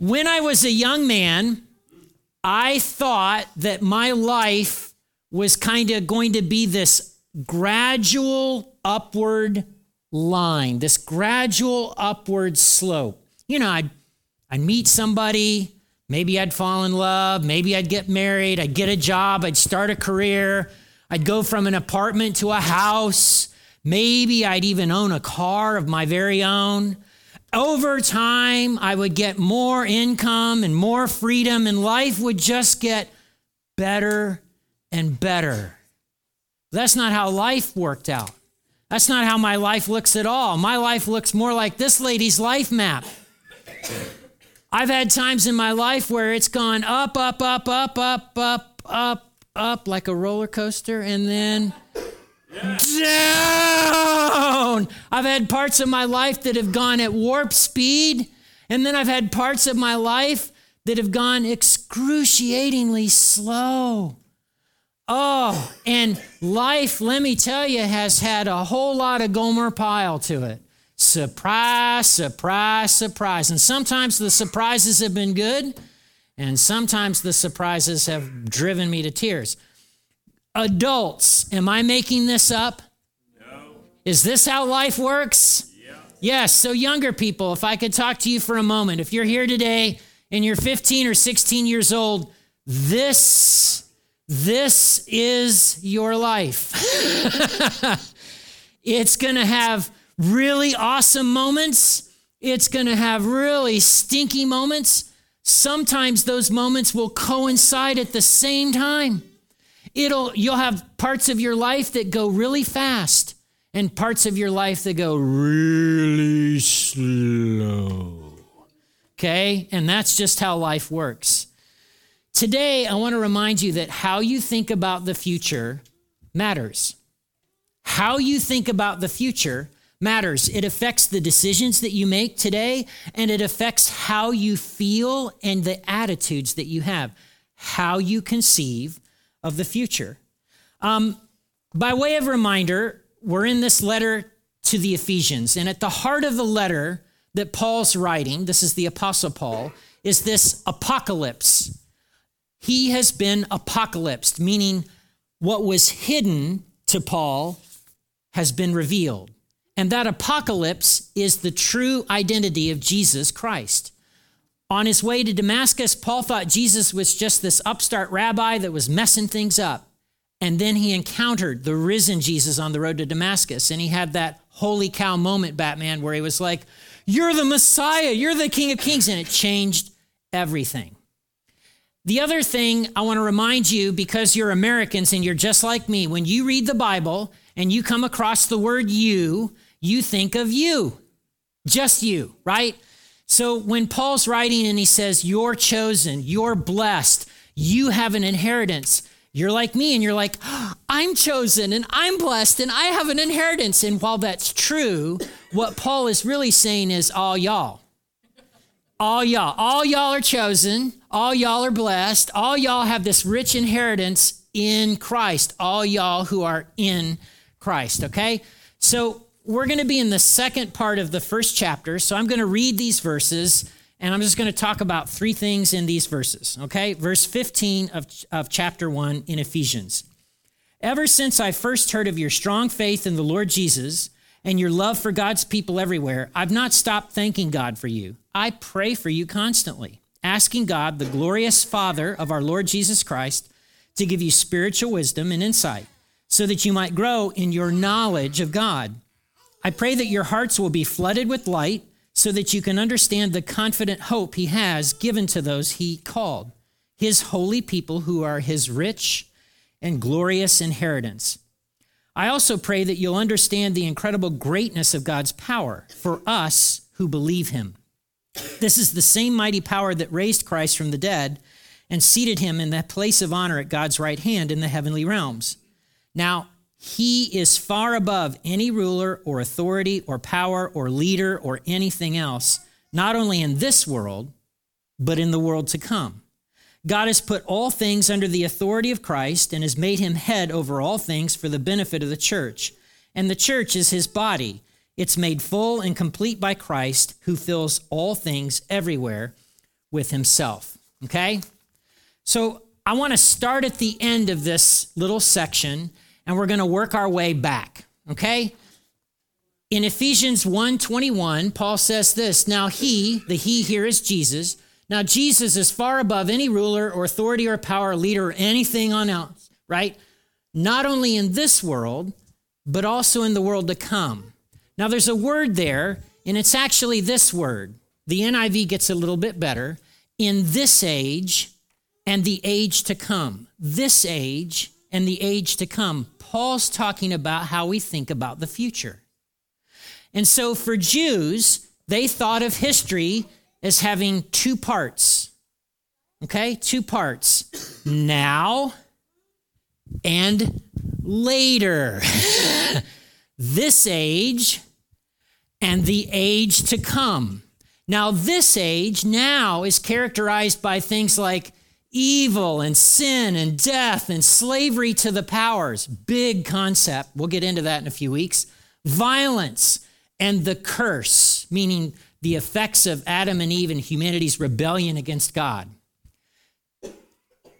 When I was a young man, I thought that my life was kind of going to be this gradual upward line, this gradual upward slope. You know, I'd, I'd meet somebody, maybe I'd fall in love, maybe I'd get married, I'd get a job, I'd start a career, I'd go from an apartment to a house, maybe I'd even own a car of my very own. Over time, I would get more income and more freedom, and life would just get better and better. That's not how life worked out. That's not how my life looks at all. My life looks more like this lady's life map. I've had times in my life where it's gone up, up, up, up, up, up, up, up like a roller coaster, and then down. I've had parts of my life that have gone at warp speed, and then I've had parts of my life that have gone excruciatingly slow. Oh, and life, let me tell you, has had a whole lot of Gomer Pyle to it. Surprise, surprise, surprise. And sometimes the surprises have been good, and sometimes the surprises have driven me to tears. Adults, am I making this up? No. Is this how life works? Yeah. Yes. So, younger people, if I could talk to you for a moment, if you're here today and you're 15 or 16 years old, this this is your life. it's going to have really awesome moments. It's going to have really stinky moments. Sometimes those moments will coincide at the same time. It'll you'll have parts of your life that go really fast and parts of your life that go really slow. Okay? And that's just how life works. Today, I want to remind you that how you think about the future matters. How you think about the future matters. It affects the decisions that you make today, and it affects how you feel and the attitudes that you have, how you conceive of the future. Um, by way of reminder, we're in this letter to the Ephesians, and at the heart of the letter that Paul's writing, this is the Apostle Paul, is this apocalypse. He has been apocalypsed, meaning what was hidden to Paul has been revealed. And that apocalypse is the true identity of Jesus Christ. On his way to Damascus, Paul thought Jesus was just this upstart rabbi that was messing things up. And then he encountered the risen Jesus on the road to Damascus. And he had that holy cow moment, Batman, where he was like, You're the Messiah, you're the King of Kings. And it changed everything. The other thing I want to remind you, because you're Americans and you're just like me, when you read the Bible and you come across the word you, you think of you, just you, right? So when Paul's writing and he says, You're chosen, you're blessed, you have an inheritance, you're like me and you're like, ah, I'm chosen and I'm blessed and I have an inheritance. And while that's true, what Paul is really saying is, All y'all. All y'all. All y'all are chosen. All y'all are blessed. All y'all have this rich inheritance in Christ. All y'all who are in Christ, okay? So we're going to be in the second part of the first chapter. So I'm going to read these verses and I'm just going to talk about three things in these verses. Okay. Verse 15 of, of chapter 1 in Ephesians. Ever since I first heard of your strong faith in the Lord Jesus and your love for God's people everywhere, I've not stopped thanking God for you. I pray for you constantly, asking God, the glorious Father of our Lord Jesus Christ, to give you spiritual wisdom and insight so that you might grow in your knowledge of God. I pray that your hearts will be flooded with light so that you can understand the confident hope he has given to those he called, his holy people who are his rich and glorious inheritance. I also pray that you'll understand the incredible greatness of God's power for us who believe him. This is the same mighty power that raised Christ from the dead and seated him in the place of honor at God's right hand in the heavenly realms. Now, he is far above any ruler or authority or power or leader or anything else, not only in this world, but in the world to come. God has put all things under the authority of Christ and has made him head over all things for the benefit of the church. And the church is his body. It's made full and complete by Christ, who fills all things everywhere with himself. Okay? So I want to start at the end of this little section and we're going to work our way back. Okay? In Ephesians 1:21, Paul says this, now he, the he here is Jesus. Now Jesus is far above any ruler or authority or power, leader or anything on else, right? Not only in this world, but also in the world to come. Now there's a word there, and it's actually this word. The NIV gets a little bit better. In this age and the age to come. This age and the age to come. Paul's talking about how we think about the future. And so for Jews, they thought of history as having two parts. Okay, two parts now and later. this age and the age to come. Now, this age now is characterized by things like evil and sin and death and slavery to the powers. Big concept. We'll get into that in a few weeks. Violence and the curse, meaning the effects of Adam and Eve and humanity's rebellion against God.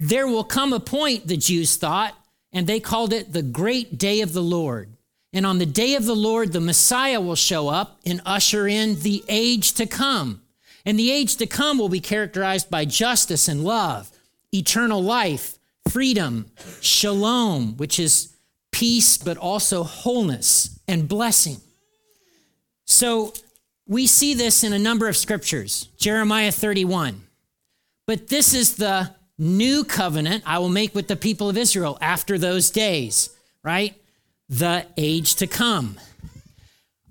There will come a point, the Jews thought, and they called it the great day of the Lord. And on the day of the Lord, the Messiah will show up and usher in the age to come. And the age to come will be characterized by justice and love, eternal life, freedom, shalom, which is peace, but also wholeness and blessing. So we see this in a number of scriptures. Jeremiah 31. But this is the new covenant I will make with the people of Israel after those days, right? The age to come.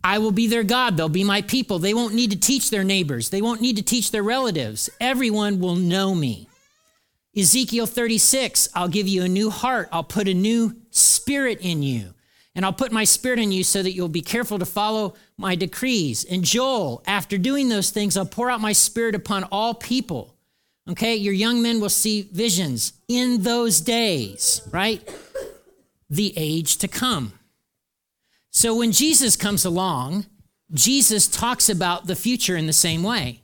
I will be their God. They'll be my people. They won't need to teach their neighbors. They won't need to teach their relatives. Everyone will know me. Ezekiel 36, I'll give you a new heart. I'll put a new spirit in you. And I'll put my spirit in you so that you'll be careful to follow my decrees. And Joel, after doing those things, I'll pour out my spirit upon all people. Okay, your young men will see visions in those days, right? The age to come. So when Jesus comes along, Jesus talks about the future in the same way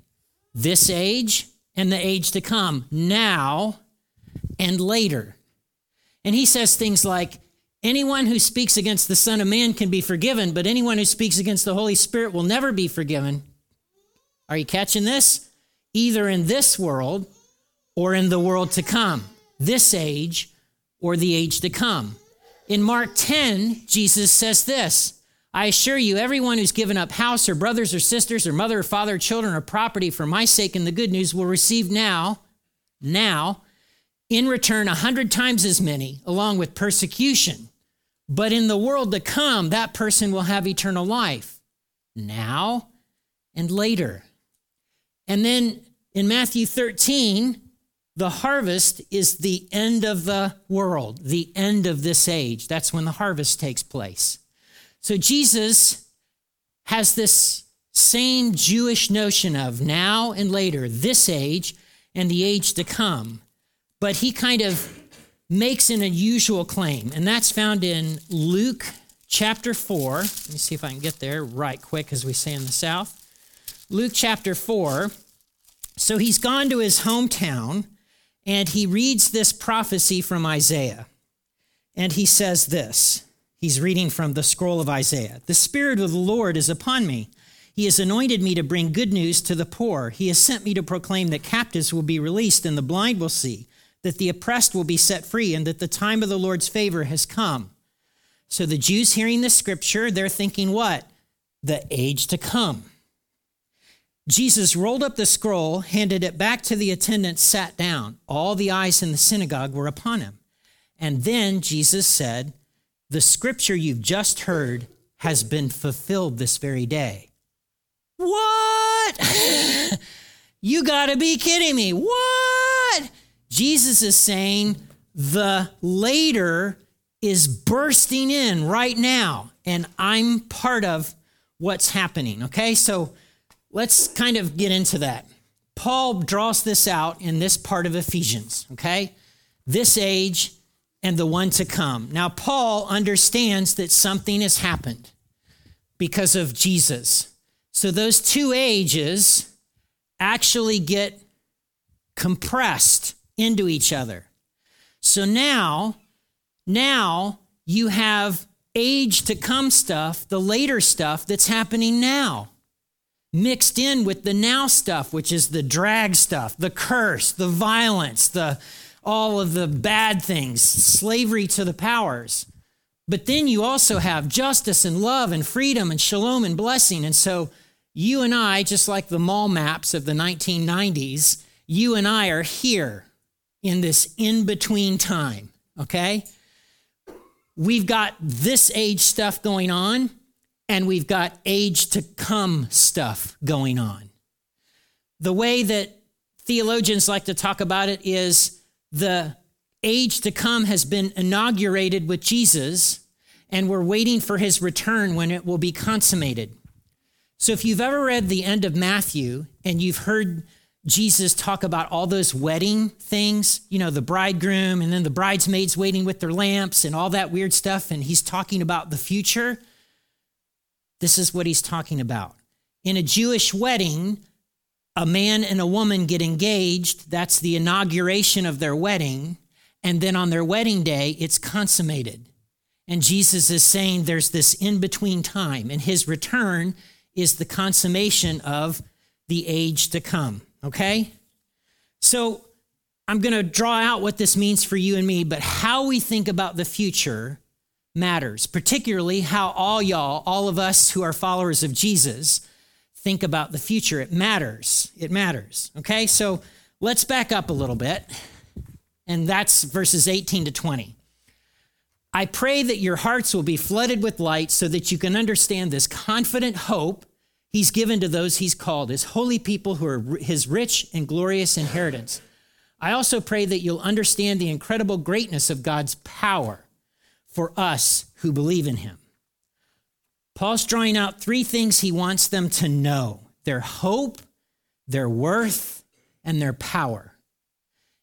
this age and the age to come, now and later. And he says things like, Anyone who speaks against the Son of Man can be forgiven, but anyone who speaks against the Holy Spirit will never be forgiven. Are you catching this? Either in this world or in the world to come, this age or the age to come. In Mark 10, Jesus says this I assure you, everyone who's given up house or brothers or sisters or mother or father or children or property for my sake and the good news will receive now, now, in return, a hundred times as many, along with persecution but in the world to come, that person will have eternal life now and later. And then in Matthew 13, the harvest is the end of the world, the end of this age. That's when the harvest takes place. So Jesus has this same Jewish notion of now and later, this age and the age to come. But he kind of makes an unusual claim, and that's found in Luke chapter 4. Let me see if I can get there right quick, as we say in the South. Luke chapter 4. So he's gone to his hometown and he reads this prophecy from Isaiah. And he says this He's reading from the scroll of Isaiah The Spirit of the Lord is upon me. He has anointed me to bring good news to the poor. He has sent me to proclaim that captives will be released and the blind will see that the oppressed will be set free, and that the time of the Lord's favor has come. So the Jews hearing this scripture, they're thinking what? The age to come. Jesus rolled up the scroll, handed it back to the attendant, sat down. All the eyes in the synagogue were upon him. And then Jesus said, The scripture you've just heard has been fulfilled this very day. What? you gotta be kidding me. What? Jesus is saying the later is bursting in right now, and I'm part of what's happening. Okay, so let's kind of get into that. Paul draws this out in this part of Ephesians, okay? This age and the one to come. Now, Paul understands that something has happened because of Jesus. So, those two ages actually get compressed into each other. So now, now you have age to come stuff, the later stuff that's happening now, mixed in with the now stuff, which is the drag stuff, the curse, the violence, the all of the bad things, slavery to the powers. But then you also have justice and love and freedom and shalom and blessing. And so you and I, just like the mall maps of the 1990s, you and I are here in this in between time, okay? We've got this age stuff going on, and we've got age to come stuff going on. The way that theologians like to talk about it is the age to come has been inaugurated with Jesus, and we're waiting for his return when it will be consummated. So, if you've ever read the end of Matthew and you've heard Jesus talk about all those wedding things, you know, the bridegroom and then the bridesmaids waiting with their lamps and all that weird stuff, and he's talking about the future. This is what he's talking about. In a Jewish wedding, a man and a woman get engaged. That's the inauguration of their wedding. And then on their wedding day, it's consummated. And Jesus is saying there's this in between time, and his return is the consummation of the age to come. Okay? So I'm going to draw out what this means for you and me, but how we think about the future matters, particularly how all y'all, all of us who are followers of Jesus, think about the future. It matters. It matters. Okay? So let's back up a little bit, and that's verses 18 to 20. I pray that your hearts will be flooded with light so that you can understand this confident hope he's given to those he's called, his holy people who are his rich and glorious inheritance. I also pray that you'll understand the incredible greatness of God's power for us who believe in him. Paul's drawing out three things he wants them to know their hope, their worth, and their power.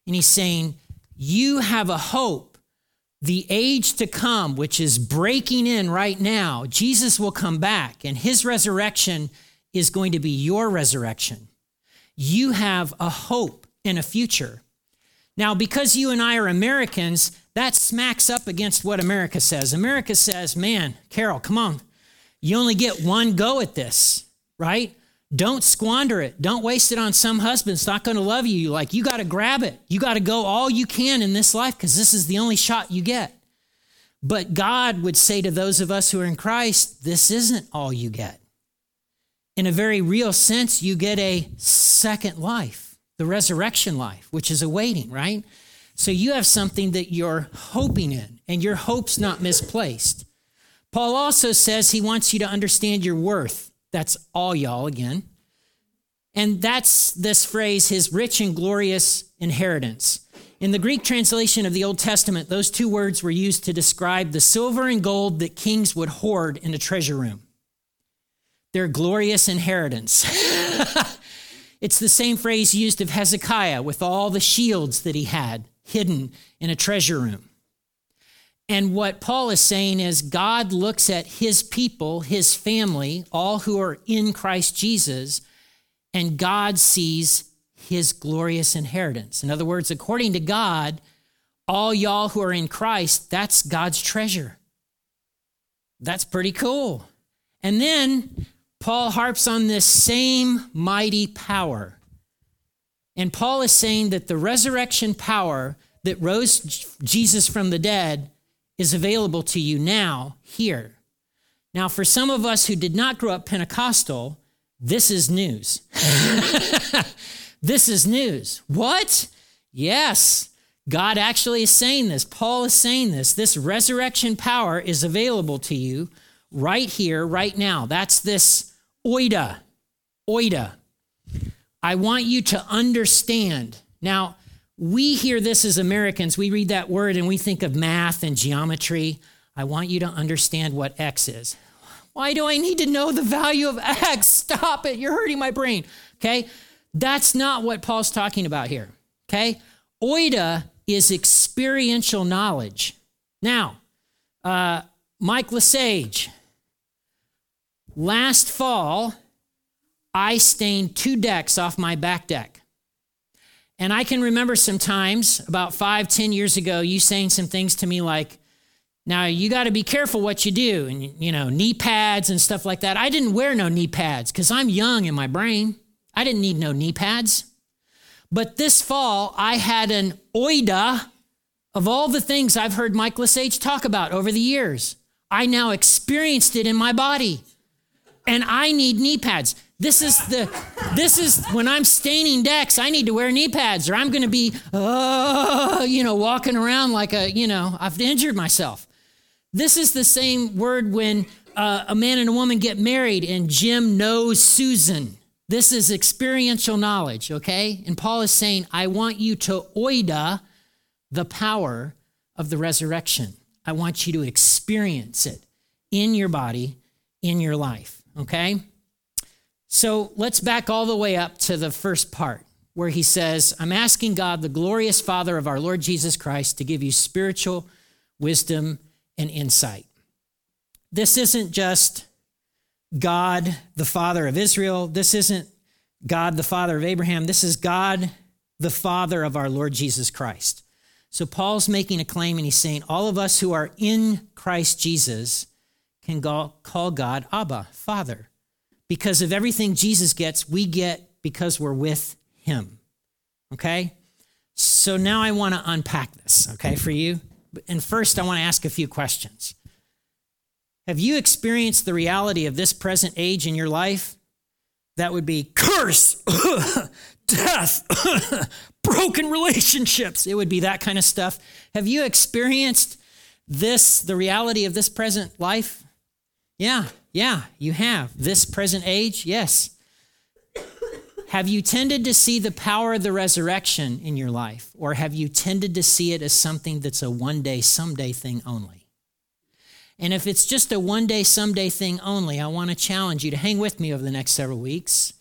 And he's saying, You have a hope the age to come, which is breaking in right now, Jesus will come back and his resurrection is going to be your resurrection. You have a hope in a future. Now, because you and I are Americans, that smacks up against what America says. America says, man, Carol, come on. You only get one go at this, right? Don't squander it. Don't waste it on some husband. It's not going to love you. Like, you got to grab it. You got to go all you can in this life because this is the only shot you get. But God would say to those of us who are in Christ, this isn't all you get. In a very real sense, you get a second life, the resurrection life, which is awaiting, right? So you have something that you're hoping in, and your hope's not misplaced. Paul also says he wants you to understand your worth. That's all y'all again. And that's this phrase, his rich and glorious inheritance. In the Greek translation of the Old Testament, those two words were used to describe the silver and gold that kings would hoard in a treasure room. Their glorious inheritance. it's the same phrase used of Hezekiah with all the shields that he had hidden in a treasure room. And what Paul is saying is God looks at his people, his family, all who are in Christ Jesus, and God sees his glorious inheritance. In other words, according to God, all y'all who are in Christ, that's God's treasure. That's pretty cool. And then Paul harps on this same mighty power. And Paul is saying that the resurrection power that rose Jesus from the dead is available to you now, here. Now, for some of us who did not grow up Pentecostal, this is news. this is news. What? Yes, God actually is saying this. Paul is saying this. This resurrection power is available to you right here, right now. That's this oida. Oida. I want you to understand. Now, we hear this as Americans. We read that word and we think of math and geometry. I want you to understand what X is. Why do I need to know the value of X? Stop it. You're hurting my brain. Okay? That's not what Paul's talking about here. Okay? Oida is experiential knowledge. Now, uh, Mike Lesage, last fall, I stained two decks off my back deck. And I can remember some times about five, ten years ago, you saying some things to me like, now you got to be careful what you do, and you know, knee pads and stuff like that. I didn't wear no knee pads because I'm young in my brain. I didn't need no knee pads. But this fall, I had an oida of all the things I've heard Mike Lesage talk about over the years. I now experienced it in my body. And I need knee pads. This is the this is when I'm staining decks, I need to wear knee pads or I'm going to be uh, you know walking around like a, you know, I've injured myself. This is the same word when uh, a man and a woman get married and Jim knows Susan. This is experiential knowledge, okay? And Paul is saying, I want you to oida the power of the resurrection. I want you to experience it in your body, in your life, okay? So let's back all the way up to the first part where he says, I'm asking God, the glorious Father of our Lord Jesus Christ, to give you spiritual wisdom and insight. This isn't just God, the Father of Israel. This isn't God, the Father of Abraham. This is God, the Father of our Lord Jesus Christ. So Paul's making a claim and he's saying all of us who are in Christ Jesus can call God Abba, Father. Because of everything Jesus gets, we get because we're with him. Okay? So now I want to unpack this, okay, for you. And first, I want to ask a few questions. Have you experienced the reality of this present age in your life? That would be curse, death, broken relationships. It would be that kind of stuff. Have you experienced this, the reality of this present life? Yeah, yeah, you have. This present age? Yes. Have you tended to see the power of the resurrection in your life? Or have you tended to see it as something that's a one day, someday thing only? And if it's just a one day, someday thing only, I want to challenge you to hang with me over the next several weeks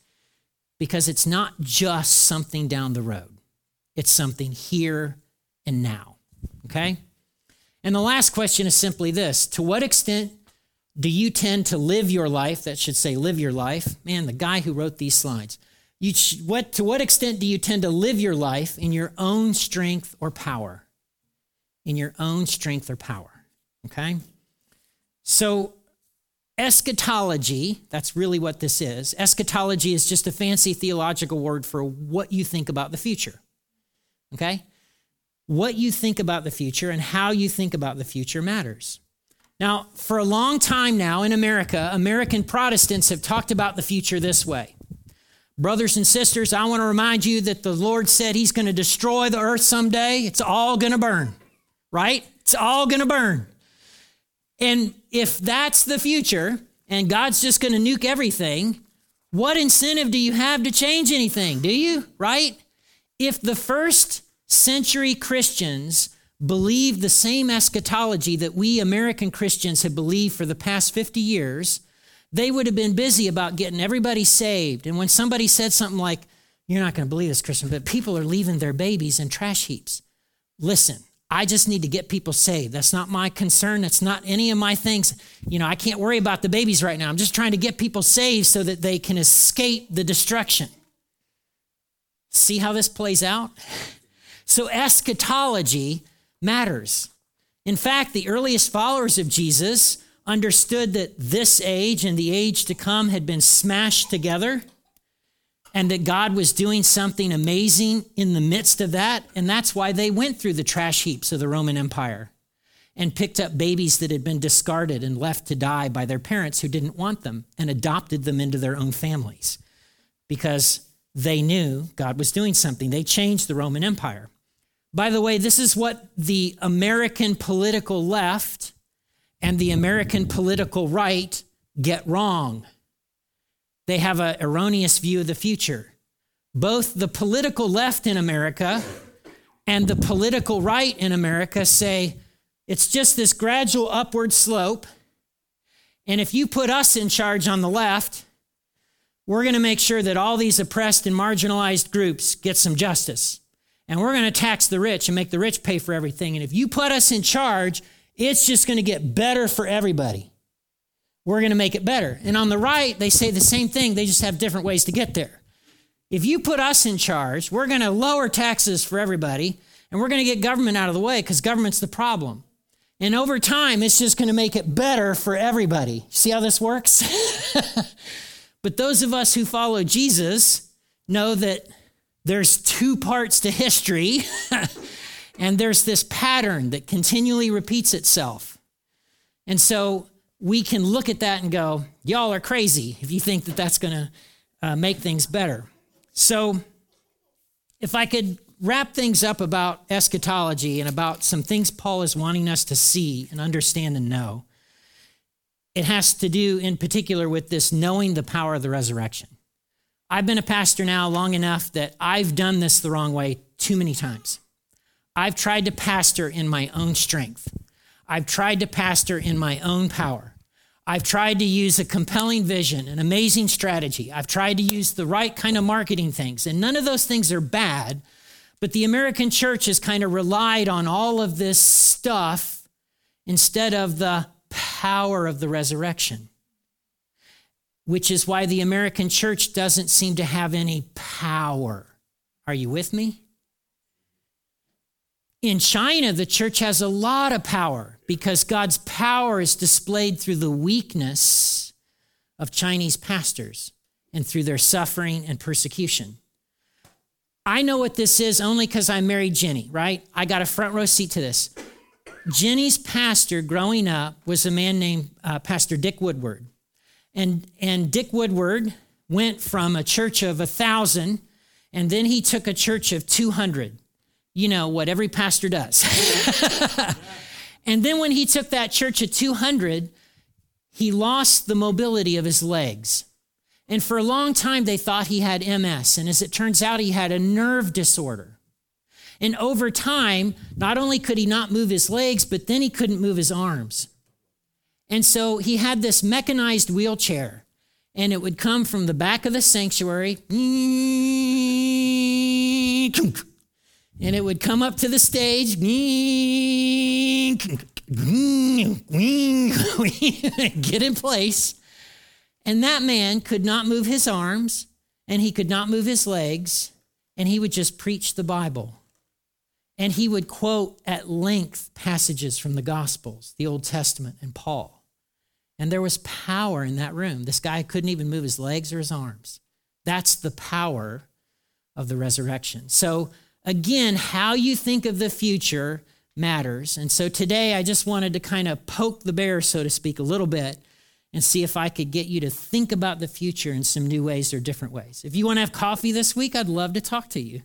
because it's not just something down the road, it's something here and now. Okay? And the last question is simply this To what extent do you tend to live your life? That should say, live your life. Man, the guy who wrote these slides. You, what, to what extent do you tend to live your life in your own strength or power? In your own strength or power. Okay? So, eschatology, that's really what this is. Eschatology is just a fancy theological word for what you think about the future. Okay? What you think about the future and how you think about the future matters. Now, for a long time now in America, American Protestants have talked about the future this way. Brothers and sisters, I want to remind you that the Lord said He's going to destroy the earth someday. It's all going to burn, right? It's all going to burn. And if that's the future and God's just going to nuke everything, what incentive do you have to change anything? Do you? Right? If the first century Christians believed the same eschatology that we American Christians have believed for the past 50 years, they would have been busy about getting everybody saved. And when somebody said something like, You're not going to believe this, Christian, but people are leaving their babies in trash heaps. Listen, I just need to get people saved. That's not my concern. That's not any of my things. You know, I can't worry about the babies right now. I'm just trying to get people saved so that they can escape the destruction. See how this plays out? So, eschatology matters. In fact, the earliest followers of Jesus understood that this age and the age to come had been smashed together and that God was doing something amazing in the midst of that. And that's why they went through the trash heaps of the Roman Empire and picked up babies that had been discarded and left to die by their parents who didn't want them and adopted them into their own families because they knew God was doing something. They changed the Roman Empire. By the way, this is what the American political left and the American political right get wrong they have an erroneous view of the future. Both the political left in America and the political right in America say it's just this gradual upward slope. And if you put us in charge on the left, we're going to make sure that all these oppressed and marginalized groups get some justice. And we're going to tax the rich and make the rich pay for everything. And if you put us in charge, it's just going to get better for everybody we're going to make it better. And on the right, they say the same thing, they just have different ways to get there. If you put us in charge, we're going to lower taxes for everybody and we're going to get government out of the way because government's the problem. And over time, it's just going to make it better for everybody. See how this works? but those of us who follow Jesus know that there's two parts to history, and there's this pattern that continually repeats itself. And so we can look at that and go, y'all are crazy if you think that that's going to uh, make things better. So, if I could wrap things up about eschatology and about some things Paul is wanting us to see and understand and know, it has to do in particular with this knowing the power of the resurrection. I've been a pastor now long enough that I've done this the wrong way too many times. I've tried to pastor in my own strength. I've tried to pastor in my own power. I've tried to use a compelling vision, an amazing strategy. I've tried to use the right kind of marketing things, and none of those things are bad. But the American church has kind of relied on all of this stuff instead of the power of the resurrection, which is why the American church doesn't seem to have any power. Are you with me? In China, the church has a lot of power because God's power is displayed through the weakness of Chinese pastors and through their suffering and persecution. I know what this is only because I married Jenny, right? I got a front row seat to this. Jenny's pastor growing up was a man named uh, Pastor Dick Woodward. And, and Dick Woodward went from a church of a thousand, and then he took a church of 200. You know, what every pastor does. and then when he took that church of 200, he lost the mobility of his legs. And for a long time, they thought he had MS. And as it turns out, he had a nerve disorder. And over time, not only could he not move his legs, but then he couldn't move his arms. And so he had this mechanized wheelchair, and it would come from the back of the sanctuary, and it would come up to the stage, get in place. And that man could not move his arms and he could not move his legs, and he would just preach the Bible. And he would quote at length passages from the Gospels, the Old Testament, and Paul. And there was power in that room. This guy couldn't even move his legs or his arms. That's the power of the resurrection. So, again, how you think of the future matters. And so today I just wanted to kind of poke the bear, so to speak, a little bit and see if I could get you to think about the future in some new ways or different ways. If you want to have coffee this week, I'd love to talk to you.